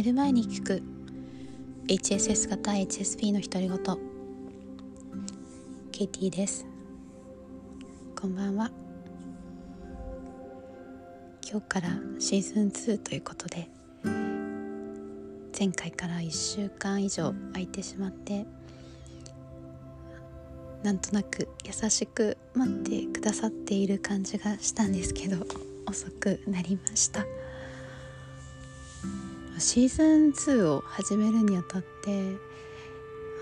寝る前に聞く。HSS 型 HSP の独り言。ケイティです。こんばんは。今日からシーズン2ということで前回から1週間以上空いてしまってなんとなく優しく待ってくださっている感じがしたんですけど遅くなりました。シーズン2を始めるにあたって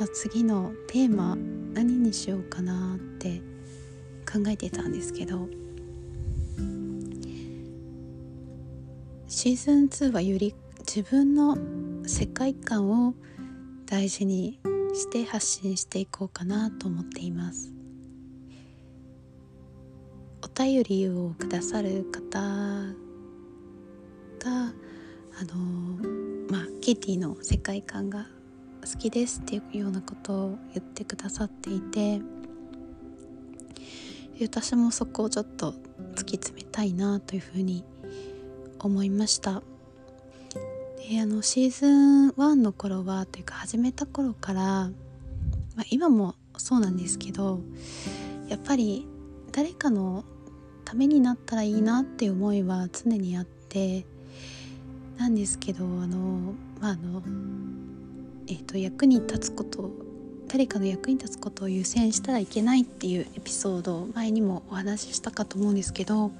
あ次のテーマ何にしようかなって考えてたんですけどシーズン2はより自分の世界観を大事にして発信していこうかなと思っています。お便りをくださる方があのまあケティの世界観が好きですっていうようなことを言ってくださっていて私もそこをちょっと突き詰めたいなというふうに思いました。であのシーズン1の頃はというか始めた頃から、まあ、今もそうなんですけどやっぱり誰かのためになったらいいなっていう思いは常にあってなんですけどあのまああのえ、ー、と役に立つこと誰かの役に立つことを優先したらいけないっていうエピソードを前にもお話ししたかと思うんですけど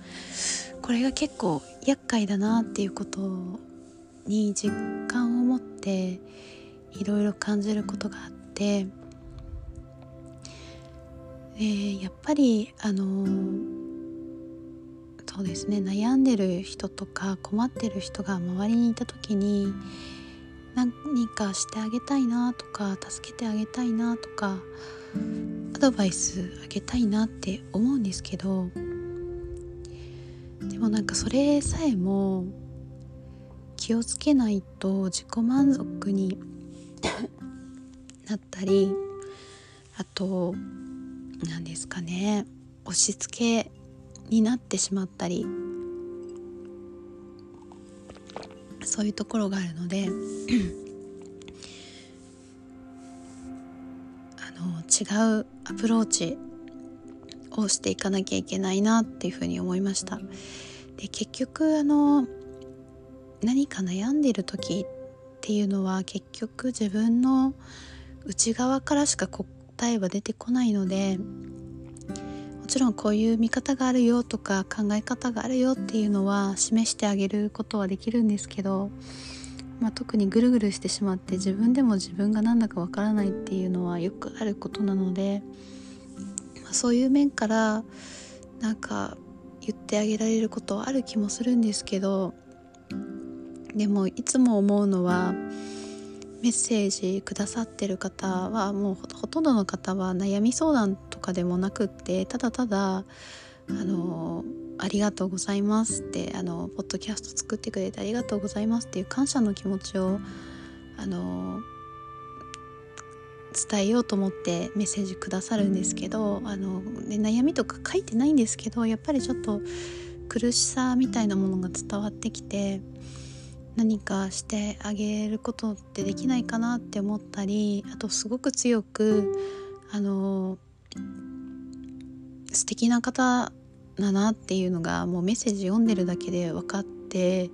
これが結構厄介だなっていうことに実感を持っていろいろ感じることがあってでやっぱりあのそうですね悩んでる人とか困ってる人が周りにいた時に何かしてあげたいなとか助けてあげたいなとかアドバイスあげたいなって思うんですけどでもなんかそれさえも気をつけないと自己満足になったりあと何ですかね押し付けになってしまったりそういうところがあるので あの違うアプローチをしていかなきゃいけないなっていうふうに思いました。で結局あの何か悩んでいる時っていうのは結局自分の内側からしか答えは出てこないのでちろんこういう見方があるよとか考え方があるよっていうのは示してあげることはできるんですけど、まあ、特にぐるぐるしてしまって自分でも自分が何だかわからないっていうのはよくあることなので、まあ、そういう面からなんか言ってあげられることはある気もするんですけどでもいつも思うのはメッセージくださってる方はもうほとんどの方は悩み相談とかでもなくってただただあのありがとうございますってあのポッドキャスト作ってくれてありがとうございますっていう感謝の気持ちをあの伝えようと思ってメッセージくださるんですけどあの、ね、悩みとか書いてないんですけどやっぱりちょっと苦しさみたいなものが伝わってきて何かしてあげることってできないかなって思ったりあとすごく強くあの素敵な方だなっていうのがもうメッセージ読んでるだけで分かって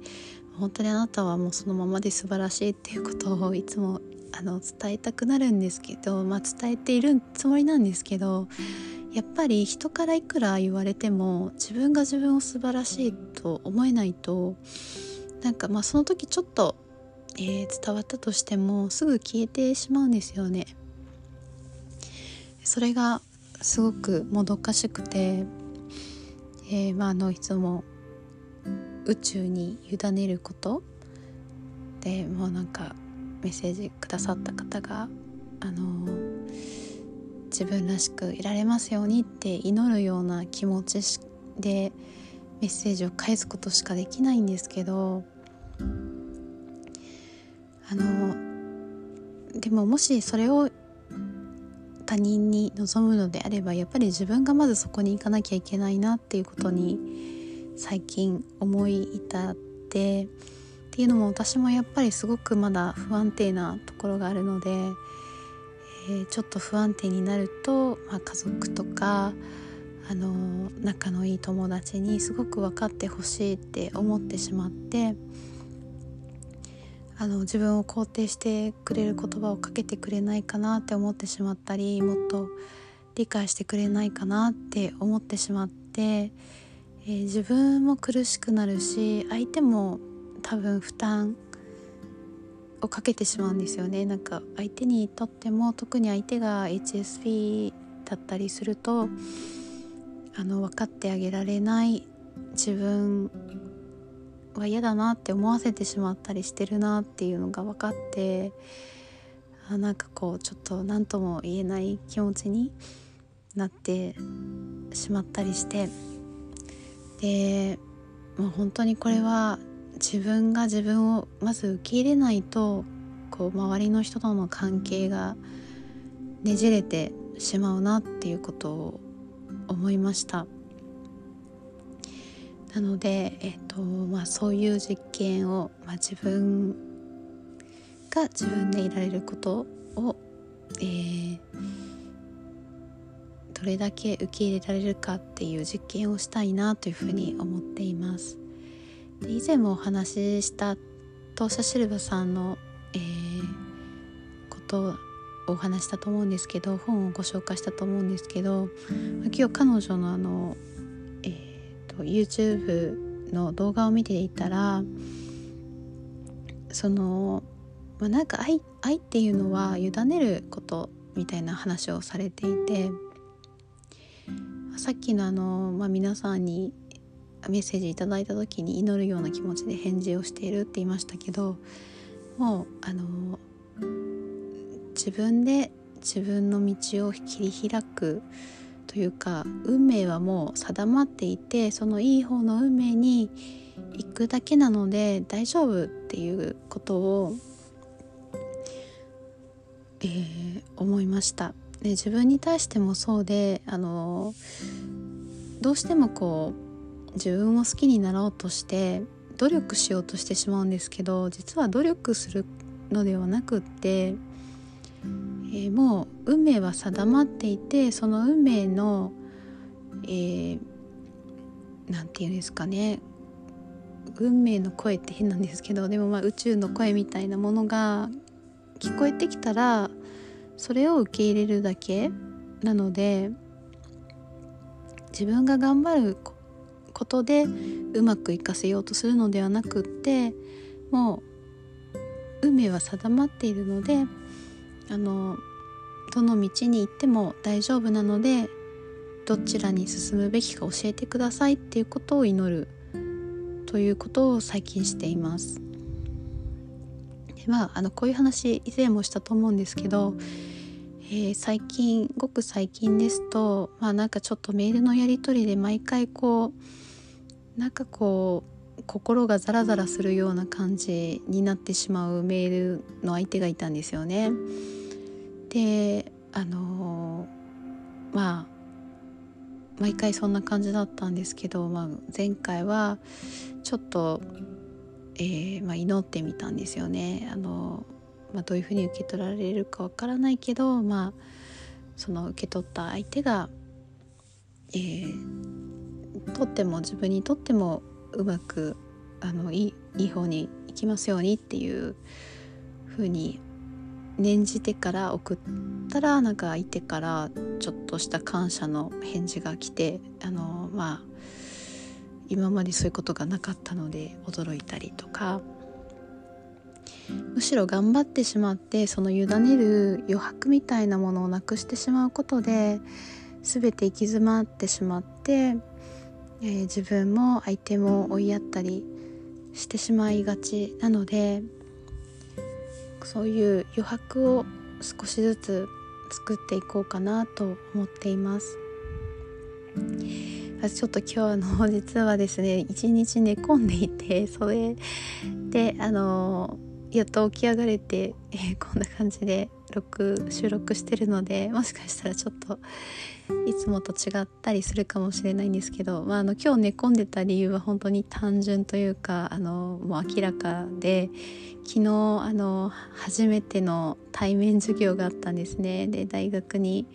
本当にあなたはもうそのままで素晴らしいっていうことをいつもあの伝えたくなるんですけど、まあ、伝えているつもりなんですけどやっぱり人からいくら言われても自分が自分を素晴らしいと思えないとなんかまあその時ちょっと、えー、伝わったとしてもすぐ消えてしまうんですよね。それがすごくもどかしくて、えー、まああのいつも宇宙に委ねることでもうなんかメッセージくださった方があの自分らしくいられますようにって祈るような気持ちでメッセージを返すことしかできないんですけどあのでももしそれを他人に望むのであればやっぱり自分がまずそこに行かなきゃいけないなっていうことに最近思い至ってっていうのも私もやっぱりすごくまだ不安定なところがあるので、えー、ちょっと不安定になると、まあ、家族とかあの仲のいい友達にすごく分かってほしいって思ってしまってあの自分を肯定してくれる言葉をかけてくれないかなって思ってしまったりもっと理解してくれないかなって思ってしまって、えー、自分も苦しくなるし相手も多分負担をかけてしまうんですよね。なんか相手にとっても特に相手が HSP だったりするとあの分かってあげられない自分は嫌だなって思わせてしまったりしてるなっていうのが分かってあなんかこうちょっと何とも言えない気持ちになってしまったりしてでもう本当にこれは自分が自分をまず受け入れないとこう周りの人との関係がねじれてしまうなっていうことを思いました。なので、えーとまあ、そういう実験を、まあ、自分が自分でいられることを、えー、どれだけ受け入れられるかっていう実験をしたいなというふうに思っています。で以前もお話しした当社シルバさんの、えー、ことをお話したと思うんですけど本をご紹介したと思うんですけど今日彼女のあの、と、YouTube の動画を見ていたらその、まあ、なんか愛愛っていうのは委ねることみたいな話をされていてさっきのあの、まあ、皆さんにメッセージいただいた時に祈るような気持ちで返事をしているって言いましたけどもうあの自分で自分の道を切り開くというか運命はもう定まっていてそのいい方の運命に行くだけなので大丈夫っていうことを、えー、思いました。で自分に対してもそうであのどうしてもこう自分を好きになろうとして努力しようとしてしまうんですけど実は努力するのではなくってえー、もう運命は定まっていてその運命の何、えー、て言うんですかね。運命の声って変なんですけどでもまあ宇宙の声みたいなものが聞こえてきたらそれを受け入れるだけなので自分が頑張ることでうまくいかせようとするのではなくってもう運命は定まっているのであのどの道に行っても大丈夫なのでどちらに進むべきか教えてくださいっていうことを祈るということを最近しています。でまああのこういう話以前もしたと思うんですけど、えー、最近ごく最近ですとまあなんかちょっとメールのやり取りで毎回こうなんかこう心がザラザラするような感じになってしまうメールの相手がいたんですよね。であの、まあ毎回そんな感じだったんですけど、まあ、前回はちょっと、えー、まあ、祈ってみたんですよね。あのまあ、どういうふうに受け取られるかわからないけど、まあ、その受け取った相手が、えー、とっても自分にとってもうまくあのいいい方に行きますようにっていうふうに念じてから送ったらなんか相手からちょっとした感謝の返事が来てあのまあ今までそういうことがなかったので驚いたりとか。むしろ頑張ってしまってその委ねる余白みたいなものをなくしてしまうことで全て行き詰まってしまって、えー、自分も相手も追いやったりしてしまいがちなのでそういう余白を少しずつ作っていこうかなと思っています。ちょっと今日の実はですね一日寝込んでいてそれであのやっと起き上がれて、えー、こんな感じで録収録してるのでもしかしたらちょっといつもと違ったりするかもしれないんですけど、まあ、あの今日寝込んでた理由は本当に単純というかあのもう明らかで昨日あの初めての対面授業があったんですね。で大学に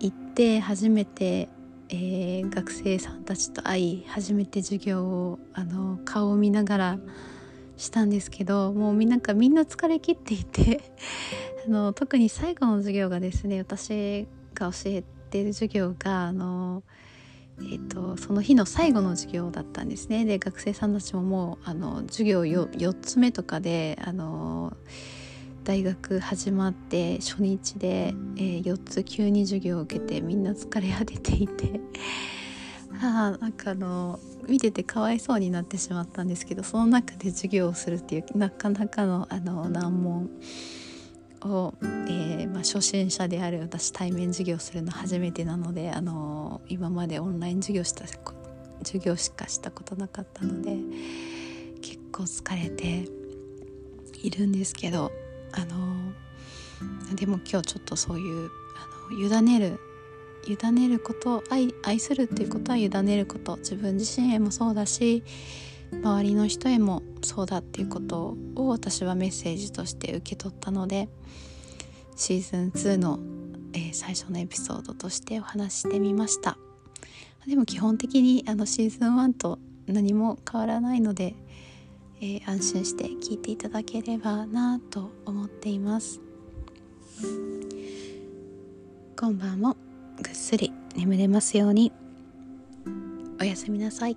行って初めてえー、学生さんたちと会い初めて授業をあの顔を見ながらしたんですけどもうみんなかみんな疲れきっていて あの特に最後の授業がですね私が教えてる授業があの、えーと、その日の最後の授業だったんですね。で学生さんたちももうあの授業 4, 4つ目とかであの大学始まって初日で、えー、4つ急に授業を受けてみんな疲れ果てていてあなんかあの見ててかわいそうになってしまったんですけどその中で授業をするっていうなかなかのあの難問を、えー、まあ、初心者である私対面授業するの初めてなのであの今までオンライン授業した授業しかしたことなかったので結構疲れているんですけどあのでも今日ちょっとそういうあの委ねる委ねること愛愛するっていうことは委ねること。自分自身へもそうだし周りの人へもそうだっていうことを私はメッセージとして受け取ったのでシーズン2の、えー、最初のエピソードとしてお話してみました。でも基本的にあのシーズン1と何も変わらないのでえー、安心して聞いていただければなと思っています。今晩も。ぐっすり眠れますように。おやすみなさい。